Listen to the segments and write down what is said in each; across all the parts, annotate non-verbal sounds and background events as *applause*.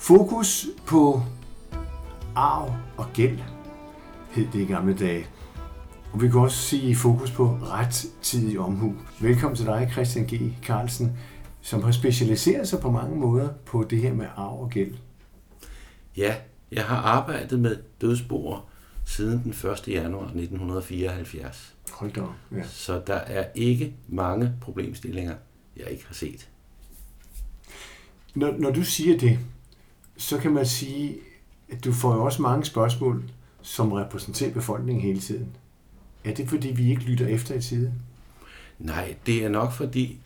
Fokus på arv og gæld hed det i gamle dage. Og vi kan også sige fokus på rettidig omhu. Velkommen til dig, Christian G. Carlsen, som har specialiseret sig på mange måder på det her med arv og gæld. Ja, jeg har arbejdet med dødsboer siden den 1. januar 1974. Hold da ja. Så der er ikke mange problemstillinger, jeg ikke har set. Når, når du siger det, så kan man sige, at du får jo også mange spørgsmål, som repræsenterer befolkningen hele tiden. Er det fordi, vi ikke lytter efter i tide? Nej, det er nok fordi,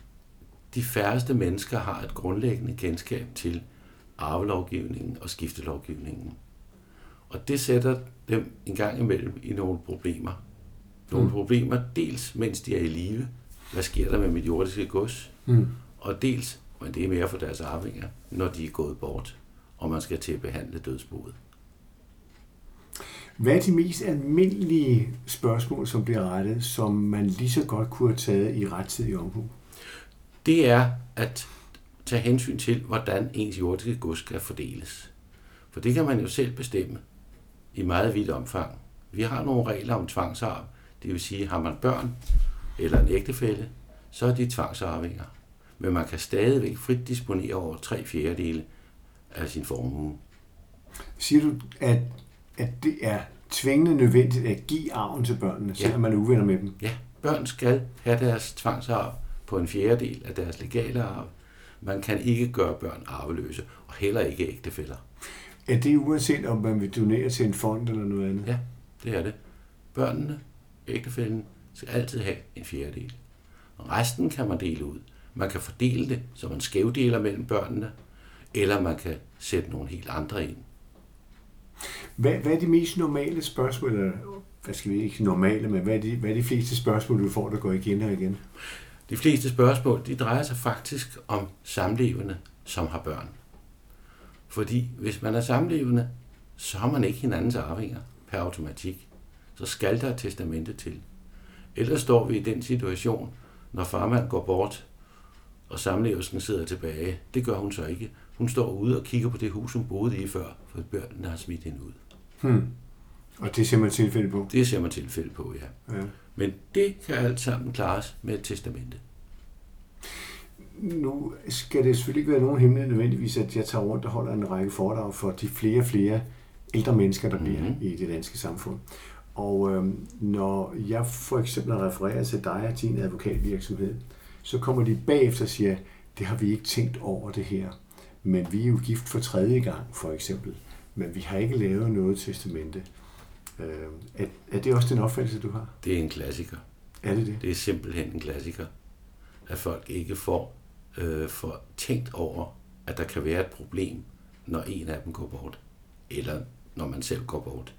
de færreste mennesker har et grundlæggende kendskab til arvelovgivningen og skiftelovgivningen. Og det sætter dem en gang imellem i nogle problemer. Nogle mm. problemer, dels mens de er i live, hvad sker der med mit jordiske gods, Mm. og dels, men det er mere for deres arvinger, når de er gået bort, og man skal til at behandle dødsboet. Hvad er de mest almindelige spørgsmål, som bliver rettet, som man lige så godt kunne have taget i rettidig omhu? Det er at tage hensyn til, hvordan ens jordiske gods skal fordeles. For det kan man jo selv bestemme i meget vidt omfang. Vi har nogle regler om tvangsarv, det vil sige, har man børn eller en ægtefælle, så er de tvangsarvinger. Men man kan stadigvæk frit disponere over tre fjerdedele af sin formue. Siger du, at, at det er tvingende nødvendigt at give arven til børnene, selvom man er uvenner med dem? Ja, børn skal have deres tvangsarv på en fjerdedel af deres legale arv. Man kan ikke gøre børn arveløse, og heller ikke ægtefæller. Er det uanset, om man vil donere til en fond eller noget andet? Ja, det er det. Børnene, ægtefælden, skal altid have en fjerdedel. Resten kan man dele ud. Man kan fordele det, så man skævdeler mellem børnene, eller man kan sætte nogle helt andre ind. Hvad, hvad er de mest normale spørgsmål, eller hvad skal vi ikke normale, men hvad er, de, hvad er de fleste spørgsmål, du får, der går igen og igen? De fleste spørgsmål, de drejer sig faktisk om samlevende, som har børn. Fordi hvis man er samlevende, så har man ikke hinandens arvinger per automatik. Så skal der et testamente til. Ellers står vi i den situation, når farmand går bort, og samlevelsen sidder tilbage. Det gør hun så ikke. Hun står ude og kigger på det hus, hun boede i før, for børnene har smidt hende ud. Hmm. Og det ser man tilfælde på? Det ser man tilfælde på, ja. Ja. Men det kan alt sammen klares med et testamente. Nu skal det selvfølgelig ikke være nogen hemmelighed nødvendigvis, at jeg tager rundt og holder en række foredrag for de flere og flere ældre mennesker, der bliver Mhm. i det danske samfund. Og øhm, når jeg for eksempel refererer til dig og din advokatvirksomhed, så kommer de bagefter og siger, det har vi ikke tænkt over det her. Men vi er jo gift for tredje gang, for eksempel. Men vi har ikke lavet noget testamente. Øh, er, er det også den opfattelse, du har? Det er en klassiker. Er det det? Det er simpelthen en klassiker, at folk ikke får, øh, får tænkt over, at der kan være et problem, når en af dem går bort. Eller når man selv går bort.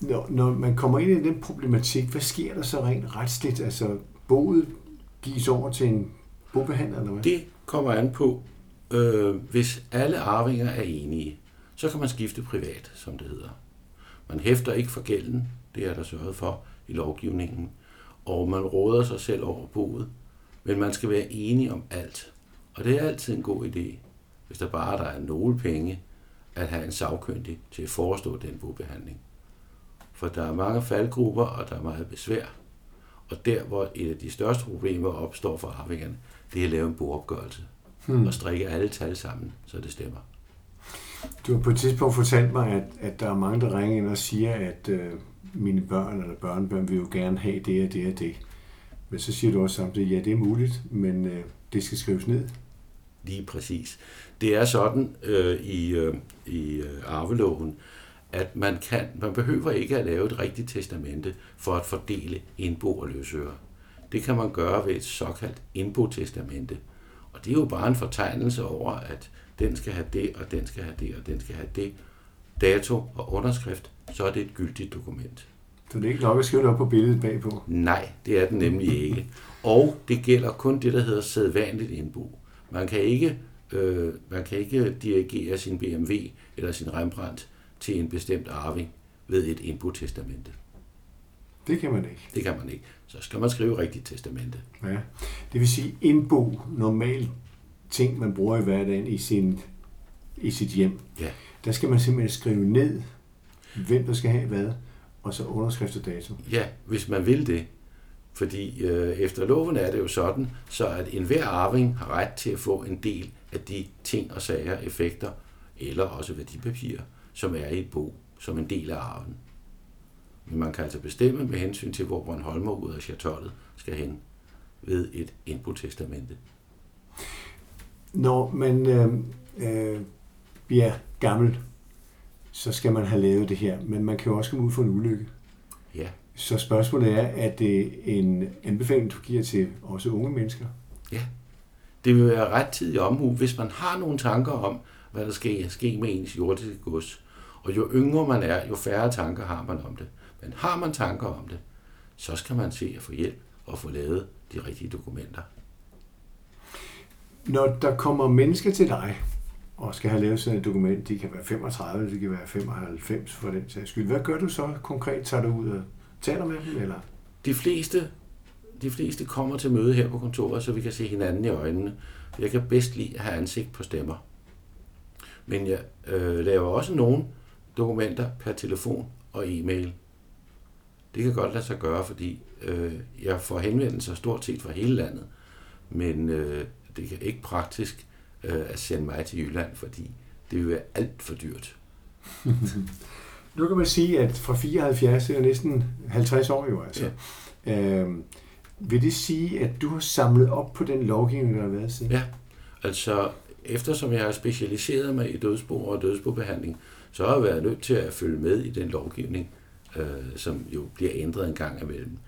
Når, når man kommer ind i den problematik, hvad sker der så rent retsligt? Altså, boet gives over til en bobehandler, eller hvad? Det kommer an på, øh, hvis alle arvinger er enige, så kan man skifte privat, som det hedder. Man hæfter ikke for gælden, det er der sørget for i lovgivningen, og man råder sig selv over boet, men man skal være enige om alt. Og det er altid en god idé, hvis der bare der er nogle penge, at have en sagkyndig til at forestå den bobehandling. For der er mange faldgrupper, og der er meget besvær. Og der, hvor et af de største problemer opstår for arvingerne, det er at lave en boopgørelse. Hmm. Og strikke alle tal sammen, så det stemmer. Du har på et tidspunkt fortalt mig, at, at der er mange, der ringer ind og siger, at øh, mine børn eller børnebørn vil jo gerne have det og det og det. Men så siger du også samtidig, ja, det er muligt, men øh, det skal skrives ned. Lige præcis. Det er sådan øh, i, øh, i øh, arveloven, at man, kan, man behøver ikke at lave et rigtigt testamente for at fordele indbo og løsøre. Det kan man gøre ved et såkaldt indbo-testamente. Og det er jo bare en fortegnelse over, at den skal have det, og den skal have det, og den skal have det. Dato og underskrift, så er det et gyldigt dokument. Så det er ikke nok at skrive det op på billedet bagpå. Nej, det er den nemlig ikke. Og det gælder kun det, der hedder sædvanligt indbo. Man kan ikke, øh, man kan ikke dirigere sin BMW eller sin Rembrandt til en bestemt arving ved et indbo-testamente. Det kan man ikke. Det kan man ikke. Så skal man skrive rigtigt testamente. Ja. Det vil sige indbo, normalt ting, man bruger i hverdagen i sin i sit hjem, Ja. der skal man simpelthen skrive ned, hvem der skal have hvad, og så underskrift og dato. Ja, hvis man vil det. Fordi øh, efter loven er det jo sådan, så at enhver arving har ret til at få en del af de ting og sager, effekter, eller også værdipapirer, som er i et bo, som en del af arven. Men man kan altså bestemme med hensyn til, hvor Bornholmer ud af chatollet skal hen ved et indbrudtestamente. Når man øh, øh, bliver gammel, så skal man have lavet det her, men man kan jo også komme ud for en ulykke. Ja, Så spørgsmålet er, at det er en anbefaling, du giver til også unge mennesker? det vil være ret tid i omhu, hvis man har nogle tanker om, hvad der skal ske med ens jordiske gods. Og jo yngre man er, jo færre tanker har man om det. Men har man tanker om det, så skal man se at få hjælp og få lavet de rigtige dokumenter. Når der kommer mennesker til dig og skal have lavet sådan et dokument, de kan være 35, de kan være 95 for den sags skyld. Hvad gør du så konkret? Tager du ud og taler med dem? Eller? De fleste, de fleste kommer til møde her på kontoret, så vi kan se hinanden i øjnene. Jeg kan bedst lide at have ansigt på stemmer. Men jeg øh, laver også nogle dokumenter per telefon og e-mail. Det kan godt lade sig gøre, fordi øh, jeg får henvendelser stort set fra hele landet. Men øh, det kan ikke praktisk øh, at sende mig til Jylland, fordi det vil være alt for dyrt. *laughs* Nu kan man sige, at fra 74 det er næsten 50 år jo altså. Ja. Øhm, vil det sige, at du har samlet op på den lovgivning, der har været siden? Ja, altså eftersom jeg har specialiseret mig i dødsbo og dødsbobehandling, så har jeg været nødt til at følge med i den lovgivning, øh, som jo bliver ændret en gang imellem.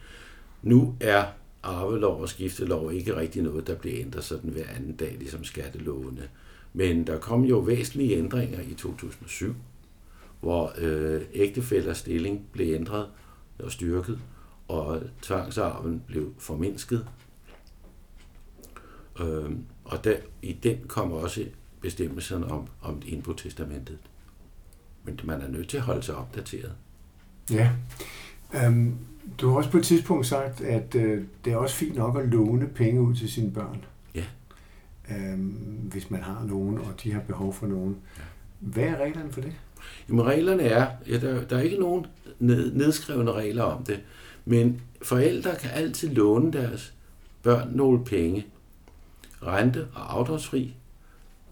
Nu er arvelov og skiftelov ikke rigtig noget, der bliver ændret sådan hver anden dag, ligesom skattelovene. Men der kom jo væsentlige ændringer i 2007, hvor øh, ægtefællers stilling blev ændret og styrket, og tvangsarven blev formindsket. Øh, og der, i den kom også bestemmelserne om, om indbrudtestamentet. Men man er nødt til at holde sig opdateret. Ja. Øhm, du har også på et tidspunkt sagt, at øh, det er også fint nok at låne penge ud til sine børn. Ja. Øhm, hvis man har nogen, og de har behov for nogen. Ja. Hvad er reglerne for det? Jamen reglerne er, ja, der, der er ikke nogen ned, nedskrevne regler om det, men forældre kan altid låne deres børn nogle penge, rente og afdragsfri,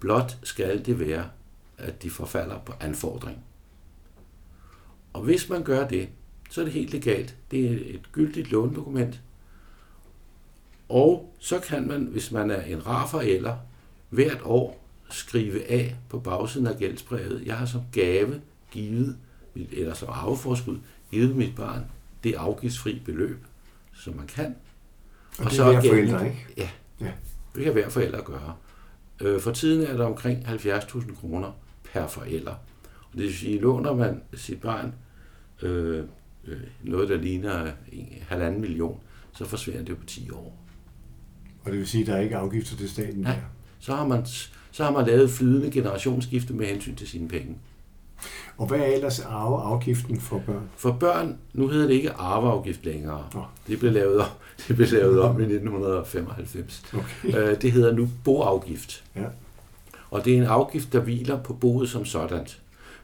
blot skal det være, at de forfalder på anfordring. Og hvis man gør det, så er det helt legalt. Det er et gyldigt lånedokument. Og så kan man, hvis man er en rar forælder, hvert år skrive af på bagsiden af gældsbrevet. Jeg har som gave givet, eller som arveforskud, givet mit barn det afgiftsfri beløb, som man kan. Og, og det så er gælden- forældre, ikke? Ja. Ja. Det kan hver forælder gøre. Øh, For tiden er der omkring 70.000 kroner per forælder. Og det vil sige, låner man sit barn øh, øh, noget, der ligner en halvanden million, så forsvinder det på 10 år. Og det vil sige, at der er ikke afgifter til staten Nej. Så har man, så har man lavet flydende generationsskifte med hensyn til sine penge. Og hvad er ellers arveafgiften for børn? For børn, nu hedder det ikke arveafgift længere. Nå. Det blev lavet om, *laughs* det blev lavet om i 1995. Okay. Øh, Det hedder nu boafgift. Ja. Og det er en afgift, der hviler på boet som sådan.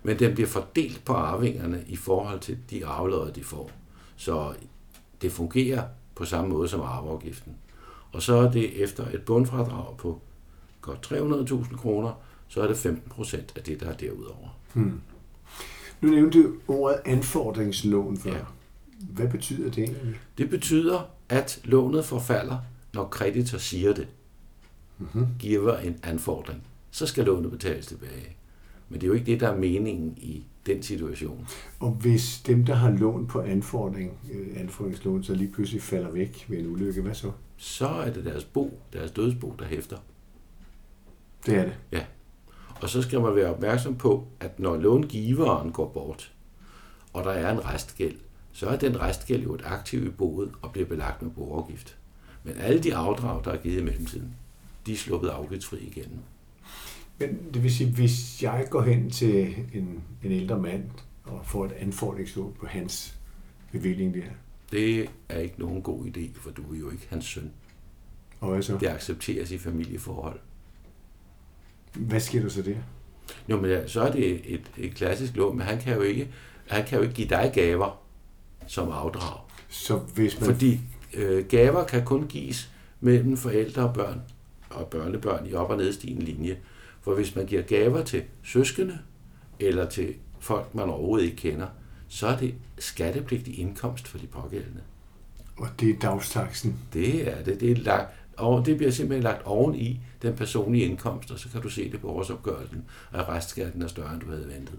Men den bliver fordelt på arvingerne i forhold til de arvelodder, de får. Så det fungerer på samme måde som arveafgiften. Og så er det efter et bundfradrag på godt 300.000 kroner, så er det 15 procent af det, der er derudover. Hmm. Nu nævnte du ordet anfordringslån før. Ja. Hvad betyder det egentlig? Det betyder, at lånet forfalder, når kreditor siger det. Mm-hmm. Giver en anfordring. Så skal lånet betales tilbage. Men det er jo ikke det, der er meningen i den situation. Og hvis dem, der har lån på anfordring, øh, anfordringslån, så lige pludselig falder væk ved en ulykke, hvad så? Så er det deres bo, deres dødsbo, der hæfter. Det er det. Og så skal man være opmærksom på, at når långiveren går bort, og der er en restgæld, så er den restgæld jo et aktiv i boet og bliver belagt med boafgift. Men alle de afdrag, der er givet i mellemtiden, de er sluppet afgiftsfri igen. Men det vil sige, hvis jeg går hen til en, en ældre mand og får et anfordringslån på hans bevilling der, Det er ikke nogen god idé, for du er jo ikke hans søn. og hvad så? Det accepteres i familieforhold. Hvad sker der så der? Jo, men ja, så er det et, et klassisk lån, men han kan jo ikke, han kan jo ikke give dig gaver som afdrag. Så hvis man... Fordi øh, gaver kan kun gives mellem forældre og børn og børnebørn i op- og nedstigende linje. For hvis man giver gaver til søskende eller til folk, man overhovedet ikke kender, så er det skattepligtig indkomst for de pågældende. Og det er dagstaksen. Det er det. Det, er lagt, og det bliver simpelthen lagt oven i den personlige indkomst, og så kan du se det på årsopgørelsen, at restskatten er større, end du havde ventet.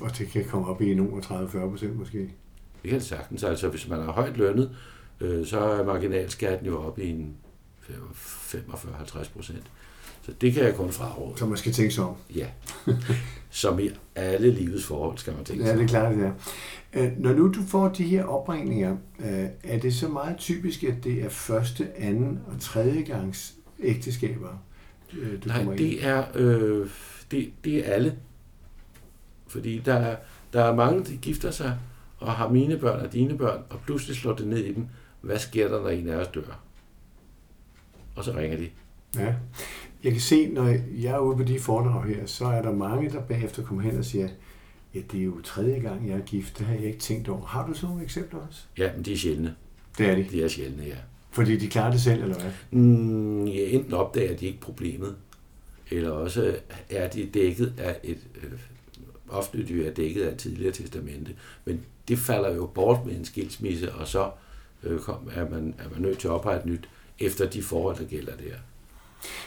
Og det kan komme op i nogle 30-40 procent måske. Det kan det sagtens. Altså, hvis man er højt lønnet, øh, så er marginalskatten jo oppe i en 45-50 procent. Så det kan jeg kun fraråde. Så man skal tænke sig om. Ja. *laughs* Som i alle livets forhold, skal man tænke Ja, sig det er om. klart, det er. Øh, Når nu du får de her opringninger, øh, er det så meget typisk, at det er første, anden og tredje gangs ægteskaber, øh, du Nej, det er, øh, det, det er alle. Fordi der er, der er mange, der gifter sig og har mine børn og dine børn, og pludselig slår det ned i dem. Hvad sker der, når en af os dør? Og så ringer de. Ja. Jeg kan se, når jeg er ude på de foredrag her, så er der mange, der bagefter kommer hen og siger, ja, det er jo tredje gang, jeg er gift, det har jeg ikke tænkt over. Har du sådan nogle eksempler også? Ja, men de er sjældne. Det er de. De er sjældne, ja. Fordi de klarer det selv, eller hvad? Mm, ja, enten opdager de ikke problemet, eller også er de dækket af et, øh, ofte de er dækket af tidligere testamente, men det falder jo bort med en skilsmisse, og så øh, kom, er, man, er man nødt til at oprette et nyt efter de forhold, der gælder der.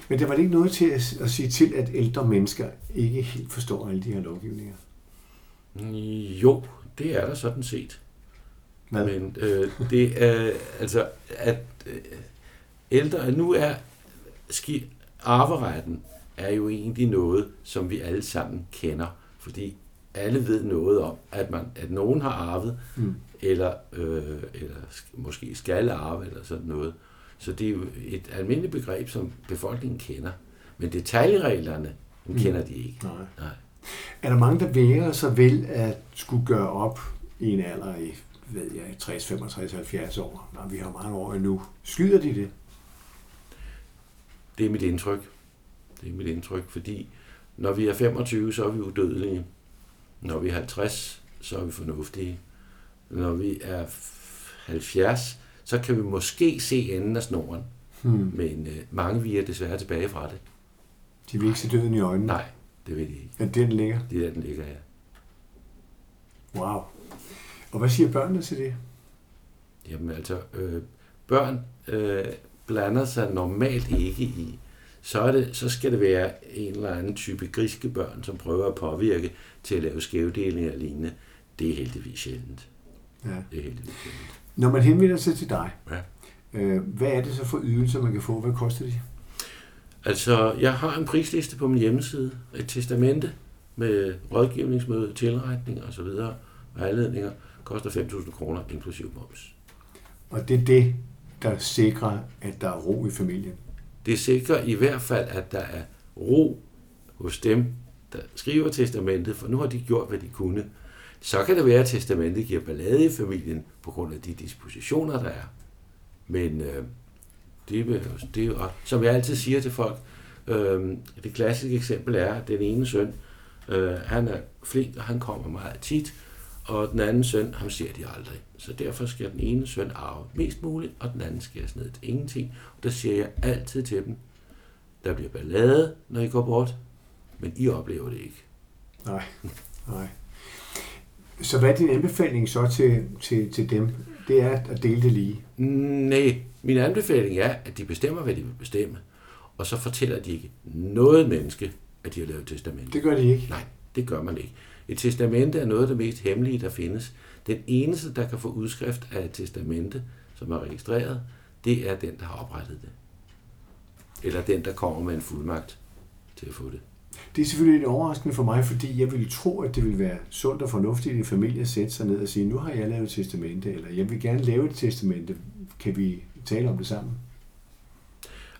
Men der var det ikke noget til at, at sige til, at ældre mennesker ikke helt forstår alle de her lovgivninger. Jo, det er der sådan set. Hvad? Men øh, det er altså, at øh, ældre, nu er ski, arveretten er jo egentlig noget, som vi alle sammen kender, fordi alle ved noget om, at, man, at nogen har arvet, Mm. eller, øh, eller sk- måske skal arve, eller sådan noget. Så det er jo et almindeligt begreb, som befolkningen kender. Men detaljreglerne, dem Mm. kender de ikke. Nej. Nej. Er der mange, der væger sig vel at skulle gøre op i en alder i, ved jeg, 60, 65, 70 år? Nej, vi har mange år endnu. Skyder de det? Det er mit indtryk. Det er mit indtryk, fordi når vi er 25, så er vi udødelige. Når vi er 50, så er vi fornuftige. Når vi er f- 70, så kan vi måske se enden af snoren, Hmm. men øh, mange vi er desværre tilbage fra det. De vil ikke se døden i øjnene. Nej, det vil de ikke. Er det den ligger? Det er der, den ligger her. Wow. Og hvad siger børnene til det? Jamen altså, øh, børn øh, blander sig normalt ikke i. Så, er det, så skal det være en eller anden type griske børn, som prøver at påvirke til at lave skævdelinger og lignende. Det er heldigvis sjældent. Ja. Det er heldigvis sjældent. Når man henvender sig til dig, Ja. øh, hvad er det så for ydelser, man kan få? Hvad koster de? Altså, jeg har en prisliste på min hjemmeside, et testamente med rådgivningsmøde, tilretning og så videre, vejledninger, koster 5.000 kroner inklusiv moms. Og det er det, der sikrer, at der er ro i familien. Det sikrer i hvert fald, at der er ro hos dem, der skriver testamentet, for nu har de gjort, hvad de kunne. Så kan det være, at testamentet giver ballade i familien på grund af de dispositioner, der er. Men øh, det, det er jo, og som jeg altid siger til folk, øh, det klassiske eksempel er, at den ene søn, øh, han er flink, og han kommer meget tit, og den anden søn, ham ser de aldrig. Så derfor skal den ene søn arve mest muligt, og den anden skæres ned til ingenting. Og der siger jeg altid til dem, der bliver ballade, når I går bort, men I oplever det ikke. Nej, nej. Så hvad er din anbefaling så til, til, til dem? Det er at dele det lige. Nej, min anbefaling er, at de bestemmer, hvad de vil bestemme, og så fortæller de ikke noget menneske, at de har lavet testament. Det gør de ikke. Nej, det gør man ikke. Et testamente er noget af det mest hemmelige, der findes. Den eneste, der kan få udskrift af et testamente, som er registreret, det er den, der har oprettet det. Eller den, der kommer med en fuldmagt til at få det. Det er selvfølgelig lidt overraskende for mig, fordi jeg ville tro, at det ville være sundt og fornuftigt i en familie at sætte sig ned og sige, nu har jeg lavet et testamente, eller jeg vil gerne lave et testamente. Kan vi tale om det sammen?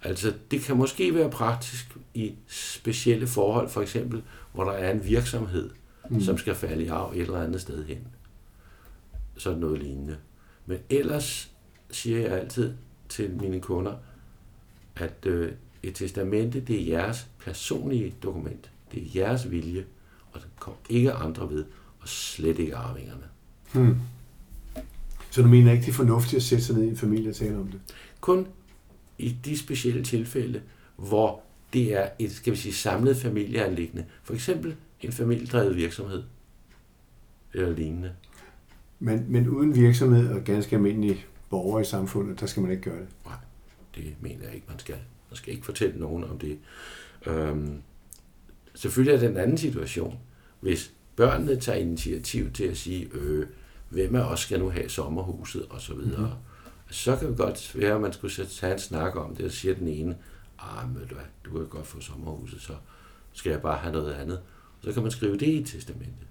Altså, det kan måske være praktisk i specielle forhold, for eksempel, hvor der er en virksomhed, mm. som skal falde i arv et eller andet sted hen. Sådan noget lignende. Men ellers siger jeg altid til mine kunder, at øh, et testamente, det er jeres personlige dokument. Det er jeres vilje, og det kommer ikke andre ved, og slet ikke arvingerne. Hmm. Så du mener ikke, det er fornuftigt at sætte sig ned i en familie og tale om det? Kun i de specielle tilfælde, hvor det er et, skal vi sige, samlet familieanlæggende. For eksempel en familiedrevet virksomhed eller lignende. Men, men uden virksomhed og ganske almindelige borgere i samfundet, der skal man ikke gøre det? Nej, det mener jeg ikke, man skal. Man skal ikke fortælle nogen om det. Øhm, selvfølgelig er det en anden situation, hvis børnene tager initiativ til at sige, øh, hvem af os skal nu have sommerhuset, og så videre. Mm-hmm. Så kan det godt være, at man skulle tage en snak om det, og siger den ene, ah, men du, du kan godt få sommerhuset, så skal jeg bare have noget andet. Så kan man skrive det i testamentet.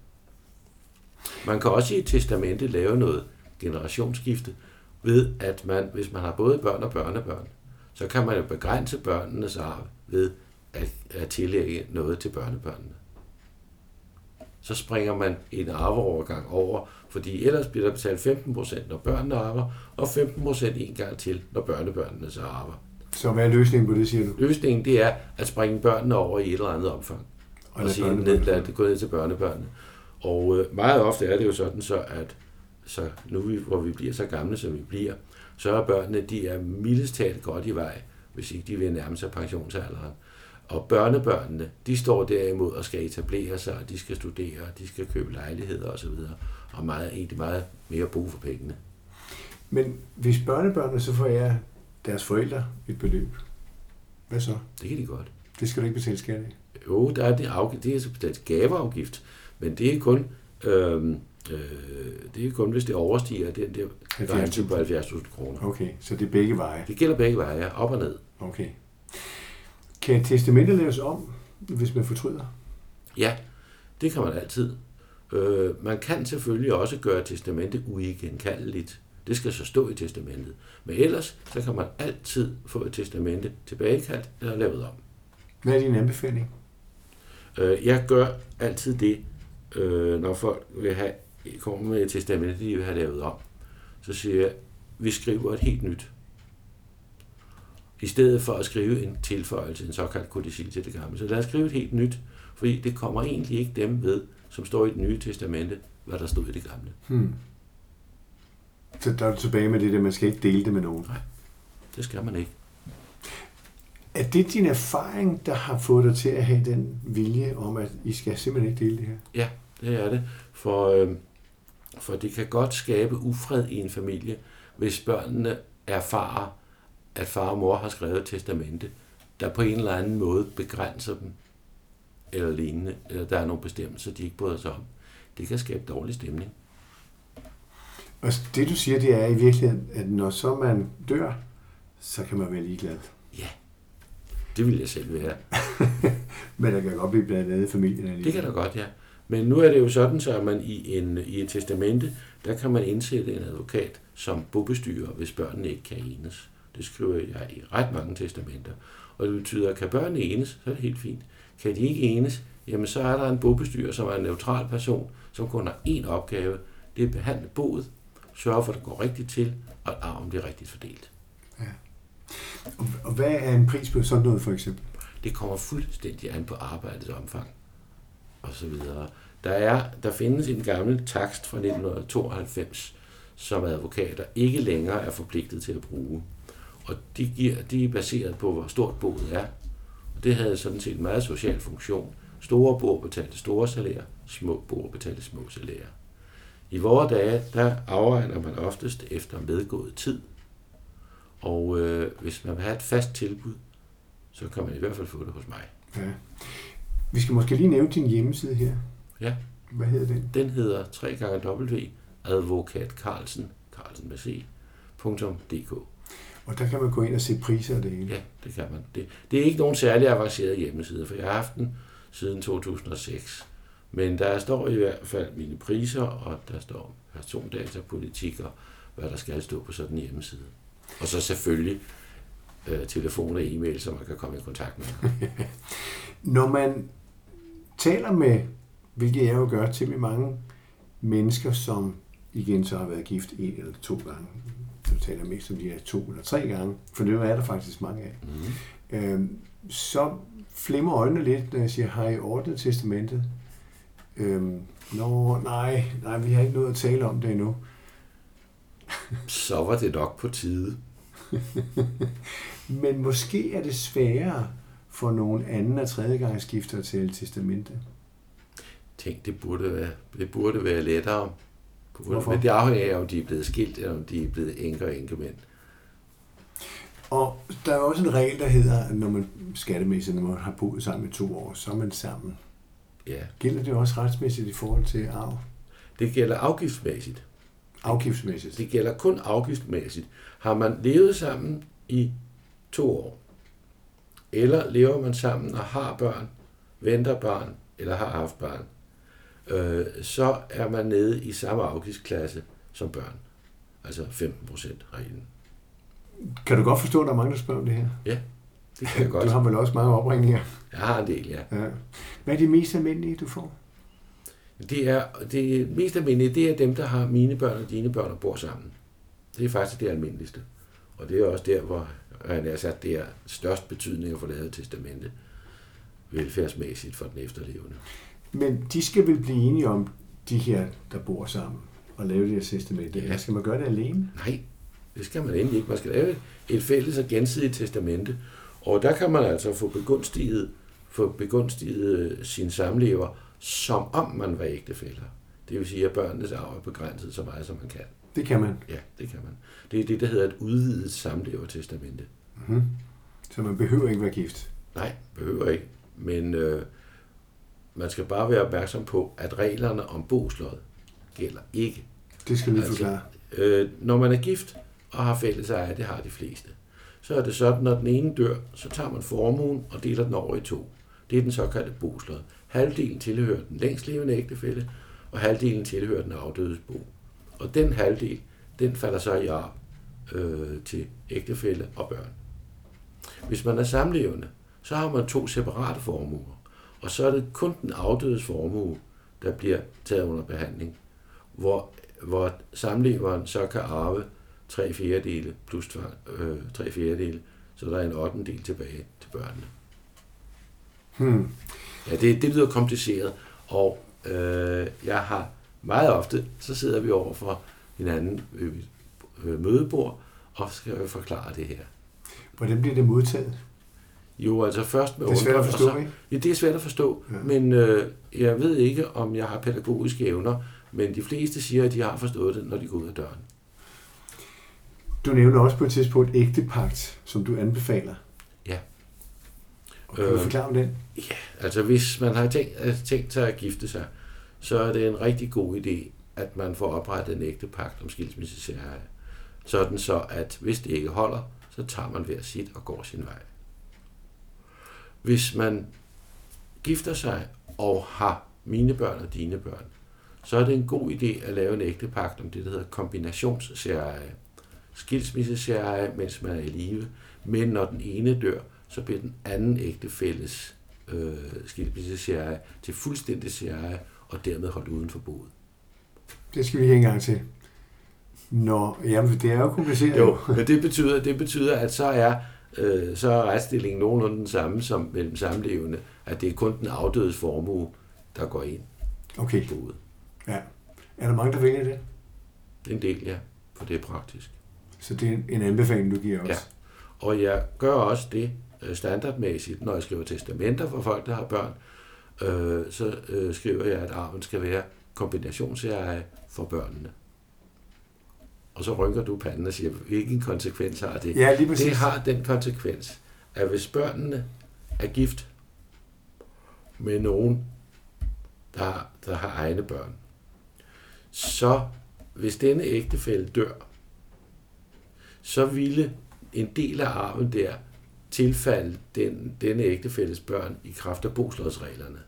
Man kan også i et testamente lave noget generationsskifte, ved at man, hvis man har både børn og børnebørn, så kan man jo begrænse børnenes arv ved at, at tillægge noget til børnebørnene. Så springer man en arveovergang over, fordi ellers bliver der betalt 15%, når børnene arver, og 15% en gang til, når børnebørnene så arver. Så hvad er løsningen på det, siger du? Løsningen det er at springe børnene over i et eller andet omfang. Og, og sige, ned, lad det gå ned til børnebørnene. Og øh, meget ofte er det jo sådan så, at så nu hvor vi bliver så gamle, som vi bliver, så er børnene, de er mildest talt godt i vej, hvis ikke de vil nærme sig pensionsalderen. Og børnebørnene, de står derimod og skal etablere sig, og de skal studere, de skal købe lejligheder osv., og meget, egentlig meget mere brug for pengene. Men hvis børnebørnene så får jeg deres forældre et beløb, hvad så? Det kan de godt. Det skal du ikke betale skat af? Jo, der er det, afgift, det er betalt gaveafgift, men det er kun, øh, øh, det er kun hvis det overstiger den der grænse på 70.000 kroner. Okay, så det er begge veje? Det gælder begge veje, ja. op og ned. Okay. Kan testamentet laves om, hvis man fortryder? Ja, det kan man altid. Øh, man kan selvfølgelig også gøre testamentet uigenkaldeligt. Det skal så stå i testamentet. Men ellers, så kan man altid få et testamente tilbagekaldt eller lavet om. Hvad er din anbefaling? Øh, jeg gør altid det, øh, når folk vil have, kommer med et testamente, de vil have lavet om. Så siger jeg, vi skriver et helt nyt. I stedet for at skrive en tilføjelse, en såkaldt kodicil til det gamle. Så lad os skrive et helt nyt, fordi det kommer egentlig ikke dem ved, som står i det nye testamente, hvad der stod i det gamle. Hmm. Så der er du tilbage med det, at man skal ikke dele det med nogen? Nej, det skal man ikke. Er det din erfaring, der har fået dig til at have den vilje om, at I skal simpelthen ikke dele det her? Ja, det er det. For, øh, for det kan godt skabe ufred i en familie, hvis børnene erfarer, at far og mor har skrevet et testamente, der på en eller anden måde begrænser dem, eller lignende, eller der er nogle bestemmelser, de ikke bryder sig om. Det kan skabe dårlig stemning. Og det du siger, det er i virkeligheden, at når så man dør, så kan man være ligeglad. Ja, det vil jeg selv være. *laughs* Men der kan godt blive blandt andet familien alligevel. Det kan der godt, ja. Men nu er det jo sådan, så at man i, en, i et testamente, der kan man indsætte en advokat som bobestyrer, hvis børnene ikke kan enes. Det skriver jeg i ret mange testamenter. Og det betyder, at kan børnene enes, så er det helt fint. Kan de ikke enes, jamen så er der en bobestyrer, som er en neutral person, som kun har én opgave, det er at behandle boet, sørge for, at det går rigtigt til, og at arven bliver rigtigt fordelt. Ja. Og, hvad er en pris på sådan noget for eksempel? Det kommer fuldstændig an på arbejdets omfang og så videre. Der, er, der findes en gammel takst fra 1992, som advokater ikke længere er forpligtet til at bruge. Og de, giver, de er baseret på, hvor stort boet er. Og det havde sådan set en meget social funktion. Store bord betalte store salærer, små bord betalte små salærer. I vores dage, der afregner man oftest efter medgået tid. Og øh, hvis man vil have et fast tilbud, så kan man i hvert fald få det hos mig. Ja. Vi skal måske lige nævne din hjemmeside her. Ja. Hvad hedder den? Den hedder 3 advokat Carlsen, Carlsen med C, .dk. Og der kan man gå ind og se priser og det hele. Ja, det kan man. Det, det er ikke nogen særlig avanceret hjemmeside, for jeg har haft den siden 2006. Men der står i hvert fald mine priser, og der står persondata, politik og hvad der skal stå på sådan en hjemmeside. Og så selvfølgelig øh, telefon og e-mail, så man kan komme i kontakt med mig. *laughs* Når man taler med, hvilket jeg jo gør til med mange mennesker, som igen så har været gift en eller to gange, så taler mest om de her to eller tre gange, for det er der faktisk mange af, mm. øhm, så flimmer øjnene lidt, når jeg siger, har I ordnet testamentet? Øhm, Nå, nej, nej, vi har ikke noget at tale om det endnu. Så var det nok på tide. *laughs* Men måske er det sværere for nogle anden- og tredje gang skifter tale testamente. Tænk, det burde være, det burde være lettere. Burde, Hvorfor? Men det afhænger af, om de er blevet skilt, eller om de er blevet enker og enkemænd. Og der er også en regel, der hedder, at når man skattemæssigt, når man har boet sammen i to år, så er man sammen. Ja, Gælder det også retsmæssigt i forhold til arv? det gælder afgiftsmæssigt. Afgiftsmæssigt? Det gælder kun afgiftsmæssigt. Har man levet sammen i to år, eller lever man sammen og har børn, venter barn, eller har haft barn, øh, så er man nede i samme afgiftsklasse som børn. Altså 15 procent reglen. Kan du godt forstå, at der er mange, der spørger om det her? Det kan jeg *laughs* godt. Du har vel også mange opringninger. Jeg har en del, ja. Ja. Hvad er de mest almindelige, du får? Det er det mest almindelige, det er dem, der har mine børn og dine børn og bor sammen. Det er faktisk det almindeligste. Og det er også der, hvor han er sat, det er størst betydning at få lavet et testamente velfærdsmæssigt for den efterlevende. Men de skal vel blive enige om, de her, der bor sammen, og lave det her testamente. Ja. Ja. Skal man gøre det alene? Nej, det skal man endelig ikke. Man skal lave et fælles og gensidigt testamente. Og der kan man altså få begunstiget, få begunstiget øh, sin samlever, som om man var ægtefæller. Det vil sige, at børnenes arv er begrænset så meget, som man kan. Det kan man. Ja, det kan man. Det er det, der hedder et udvidet samlevertestamente. Mm-hmm. Så man behøver ikke være gift. Nej, behøver ikke. Men øh, man skal bare være opmærksom på, at reglerne om boslod gælder ikke. Det skal lige Altså, forklare. Øh, når man er gift og har fælles eje, det har de fleste, så er det sådan, når den ene dør, så tager man formuen og deler den over i to. Det er den såkaldte boslod. Halvdelen tilhører den længst levende ægtefælle, og halvdelen tilhører den afdødes bo. Og den halvdel, den falder så i arv øh, til ægtefælle og børn. Hvis man er samlevende, så har man to separate formuer, og så er det kun den afdødes formue, der bliver taget under behandling, hvor, hvor samleveren så kan arve tre fjerdedele plus tvang, øh, tre fjerdedele, så der er en ottendel tilbage til børnene. Hmm. Ja, det, det lyder kompliceret, og øh, jeg har meget ofte, så sidder vi over for hinanden ved et øh, mødebord, og skal forklare det her. Hvordan bliver det modtaget? Jo, altså først med Det er svært at forstå, så- ikke? Ja, det er svært at forstå, Ja. ja. men øh, jeg ved ikke, om jeg har pædagogiske evner, men de fleste siger, at de har forstået det, når de går ud af døren. Du nævner også på et tidspunkt ægtepagt, som du anbefaler. Ja. Og kan du Øh. forklare om den? Altså, hvis man har tænkt, øh, tænkt sig at gifte sig, så er det en rigtig god idé, at man får oprettet en ægte pagt om skilsmissesager. Sådan så, at hvis det ikke holder, så tager man hver sit og går sin vej. Hvis man gifter sig og har mine børn og dine børn, så er det en god idé at lave en ægte pagt om det, der hedder kombinationsserie. Skilsmisseserie, mens man er i live, men når den ene dør, så bliver den anden ægtefælles øh, skilsmisseserie til fuldstændig serie, og dermed holdt uden for boet. Det skal vi lige have en gang til. Nå, jamen, det er jo kompliceret. Jo, men det betyder, det betyder at så er, øh, så er retsstillingen nogenlunde den samme som mellem samlevende, at det er kun den afdødes formue, der går ind Okay, i boet. ja. Er der mange, der vælger det? En del, ja, for det er praktisk. Så det er en anbefaling, du giver os. Ja. Og jeg gør også det øh, standardmæssigt, når jeg skriver testamenter for folk, der har børn, øh, så øh, skriver jeg, at arven skal være kombinationsserie for børnene. Og så rynker du panden og siger, hvilken konsekvens har det? Ja, lige præcis. Det har den konsekvens, at hvis børnene er gift med nogen, der, der har egne børn, så hvis denne ægtefælle dør, så ville en del af arven der tilfalde den, denne ægtefælles børn i kraft af boslådsreglerne.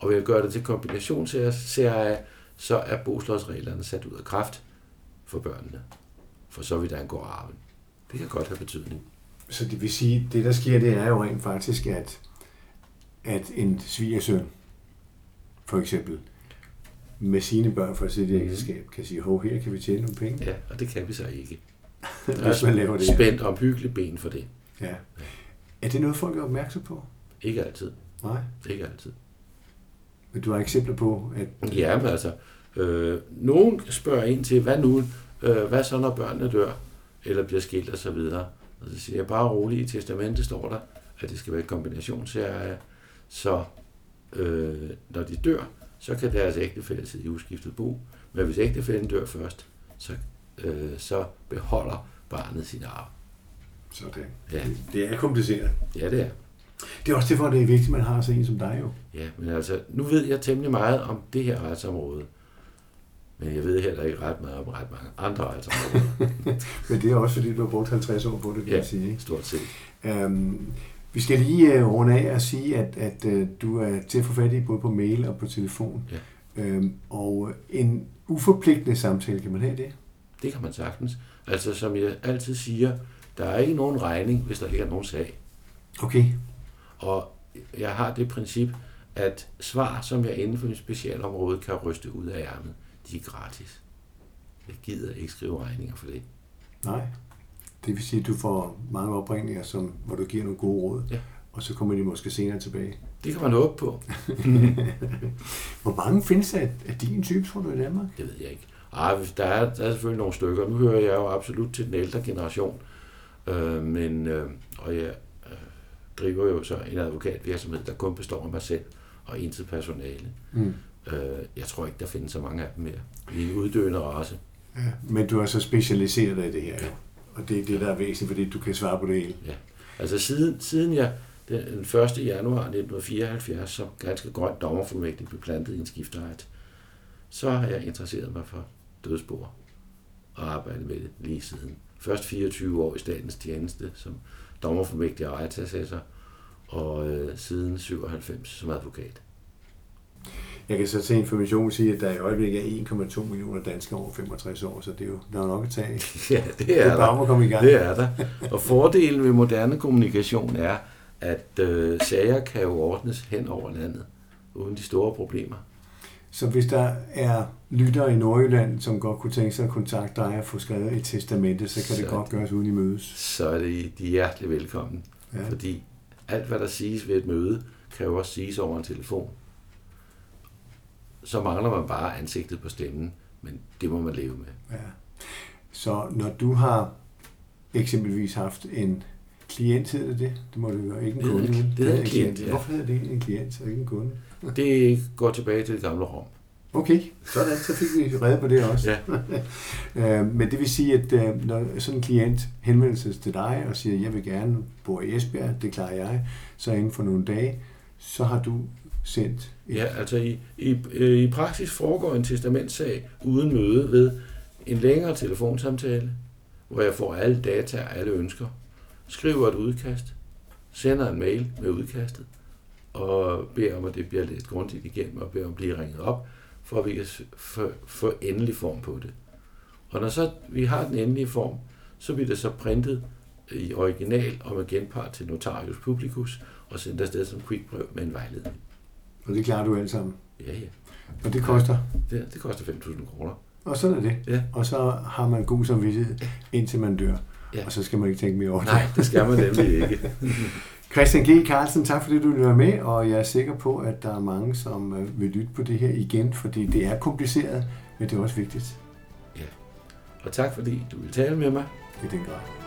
Og ved at gøre det til kombinationsserie, så er boslådsreglerne sat ud af kraft for børnene, for så vidt angår arven. Det kan godt have betydning. Så det vil sige, det der sker, det er jo rent faktisk, at, at en svigersøn, for eksempel, med sine børn fra sit ægteskab, kan sige, hov, her kan vi tjene nogle penge, Ja, og det kan vi så ikke. *laughs* hvis man laver det. Spændt omhyggeligt ben for det. Ja. Er det noget, folk er opmærksom på? Ikke altid. Nej. Ikke altid. Men du har eksempler på, at... Ja, men altså, øh, nogen spørger ind til, hvad nu, øh, hvad så når børnene dør, eller bliver skilt og så videre. Og så siger jeg bare roligt, i testamentet står der, at det skal være et kombinationsserie, så øh, når de dør, så kan deres ægtefælle sidde i uskiftet bo, men hvis ægtefællen dør først, så, øh, så beholder barnet sin arv. Sådan. Ja. Det er kompliceret. Ja, det er. Det er også derfor, det er vigtigt, at man har sådan en som dig jo. Ja, men altså, nu ved jeg temmelig meget om det her retsområde. Men jeg ved heller ikke ret meget om ret mange andre retsområder. *laughs* Men det er også, fordi du har brugt 50 år på det, kan Ja. jeg sige. Ikke? Stort set. Øhm, vi skal lige uh, runde af og sige, at, at uh, du er til at få fat i både på mail og på telefon. Ja. Øhm, og en uforpligtende samtale, kan man have det? Det kan man sagtens. Altså, som jeg altid siger, der er ikke nogen regning, hvis der ikke er nogen sag. Okay. Og jeg har det princip, at svar, som jeg inden for mit specialområde kan ryste ud af ærmet, de er gratis. Jeg gider ikke skrive regninger for det. Nej. Det vil sige, at du får mange opringninger, som, hvor du giver nogle gode råd. Ja. Og så kommer de måske senere tilbage. Det kan man håbe på. *laughs* Hvor mange findes der af- af din type, tror du, i Danmark? Det ved jeg ikke. Ej, hvis der, er, der er selvfølgelig nogle stykker. Nu hører jeg jo absolut til den ældre generation. Øh, men, øh, og jeg driver jo så en advokatvirksomhed, der kun består af mig selv og intet personale. Mm. Øh, jeg tror ikke, der findes så mange af dem mere. Vi er en uddøende race. Ja. Men du er så specialiseret i det her, jo. Og det er det, der er væsentligt, fordi du kan svare på det hele. Altså siden, siden jeg den 1. januar 1974 som ganske grøn dommerformægtig blev plantet i en skifteret, så har jeg interesseret mig for dødsboer og arbejdet med det lige siden. Først 24 år i statens tjeneste som dommerformægtig og retsassessor, og øh, siden 97 som advokat. Jeg kan så til information sige, at der i øjeblikket er 1,2 millioner danskere over 65 år, så det er jo der er nok at tage. *laughs* Ja, det Det er er der. bare om at komme i gang. Det er der. Og fordelen ved moderne kommunikation er, at øh, sager kan jo ordnes hen over landet, uden de store problemer. Så hvis der er lyttere i Nordjylland, som godt kunne tænke sig at kontakte dig og få skrevet et testamente, så kan det Så- godt gøres uden I mødes. så er det, de er hjertelig velkommen. Ja. Fordi alt, hvad der siges ved et møde, kan jo også siges over en telefon. Så mangler man bare ansigtet på stemmen, men det må man leve med. Ja. Så når du har eksempelvis haft en klient, hedder det det? Det må det jo ikke en Det kunde. vel? det hedder er en klient, ja. Hvorfor hedder det en klient og ikke en kunde? Det går tilbage til det gamle Rom. Okay, sådan, så fik vi redde på det også. Ja. *laughs* Øh, Men det vil sige, at øh, når sådan en klient henvender sig til dig og siger, jeg vil gerne bo i Esbjerg, det klarer jeg, så inden for nogle dage, så har du sendt et Ja, altså i, i, øh, i praksis foregår en testamentssag uden møde ved en længere telefonsamtale, hvor jeg får alle data og alle ønsker, skriver et udkast, sender en mail med udkastet, og beder om, at det bliver læst grundigt igennem, og beder om at blive ringet op, for at vi kan få, endelig form på det. Og når så vi har den endelige form, så bliver det så printet i original og med genpart til notarius publicus, og sendt afsted som quickbrev med en vejledning. og det klarer du alt sammen. Ja, ja. Og det koster, Det, det koster 5.000 kroner. og sådan er det. Ja. Og så har man god samvittighed, indtil man dør. Ja. Og så skal man ikke tænke mere over det. Nej, det skal man nemlig ikke. *laughs* Christian G. Carlsen, tak fordi du være med, og jeg er sikker på, at der er mange, som øh, vil lytte på det her igen, fordi det er kompliceret, men det er også vigtigt Og tak fordi du vil tale med mig. i den grad.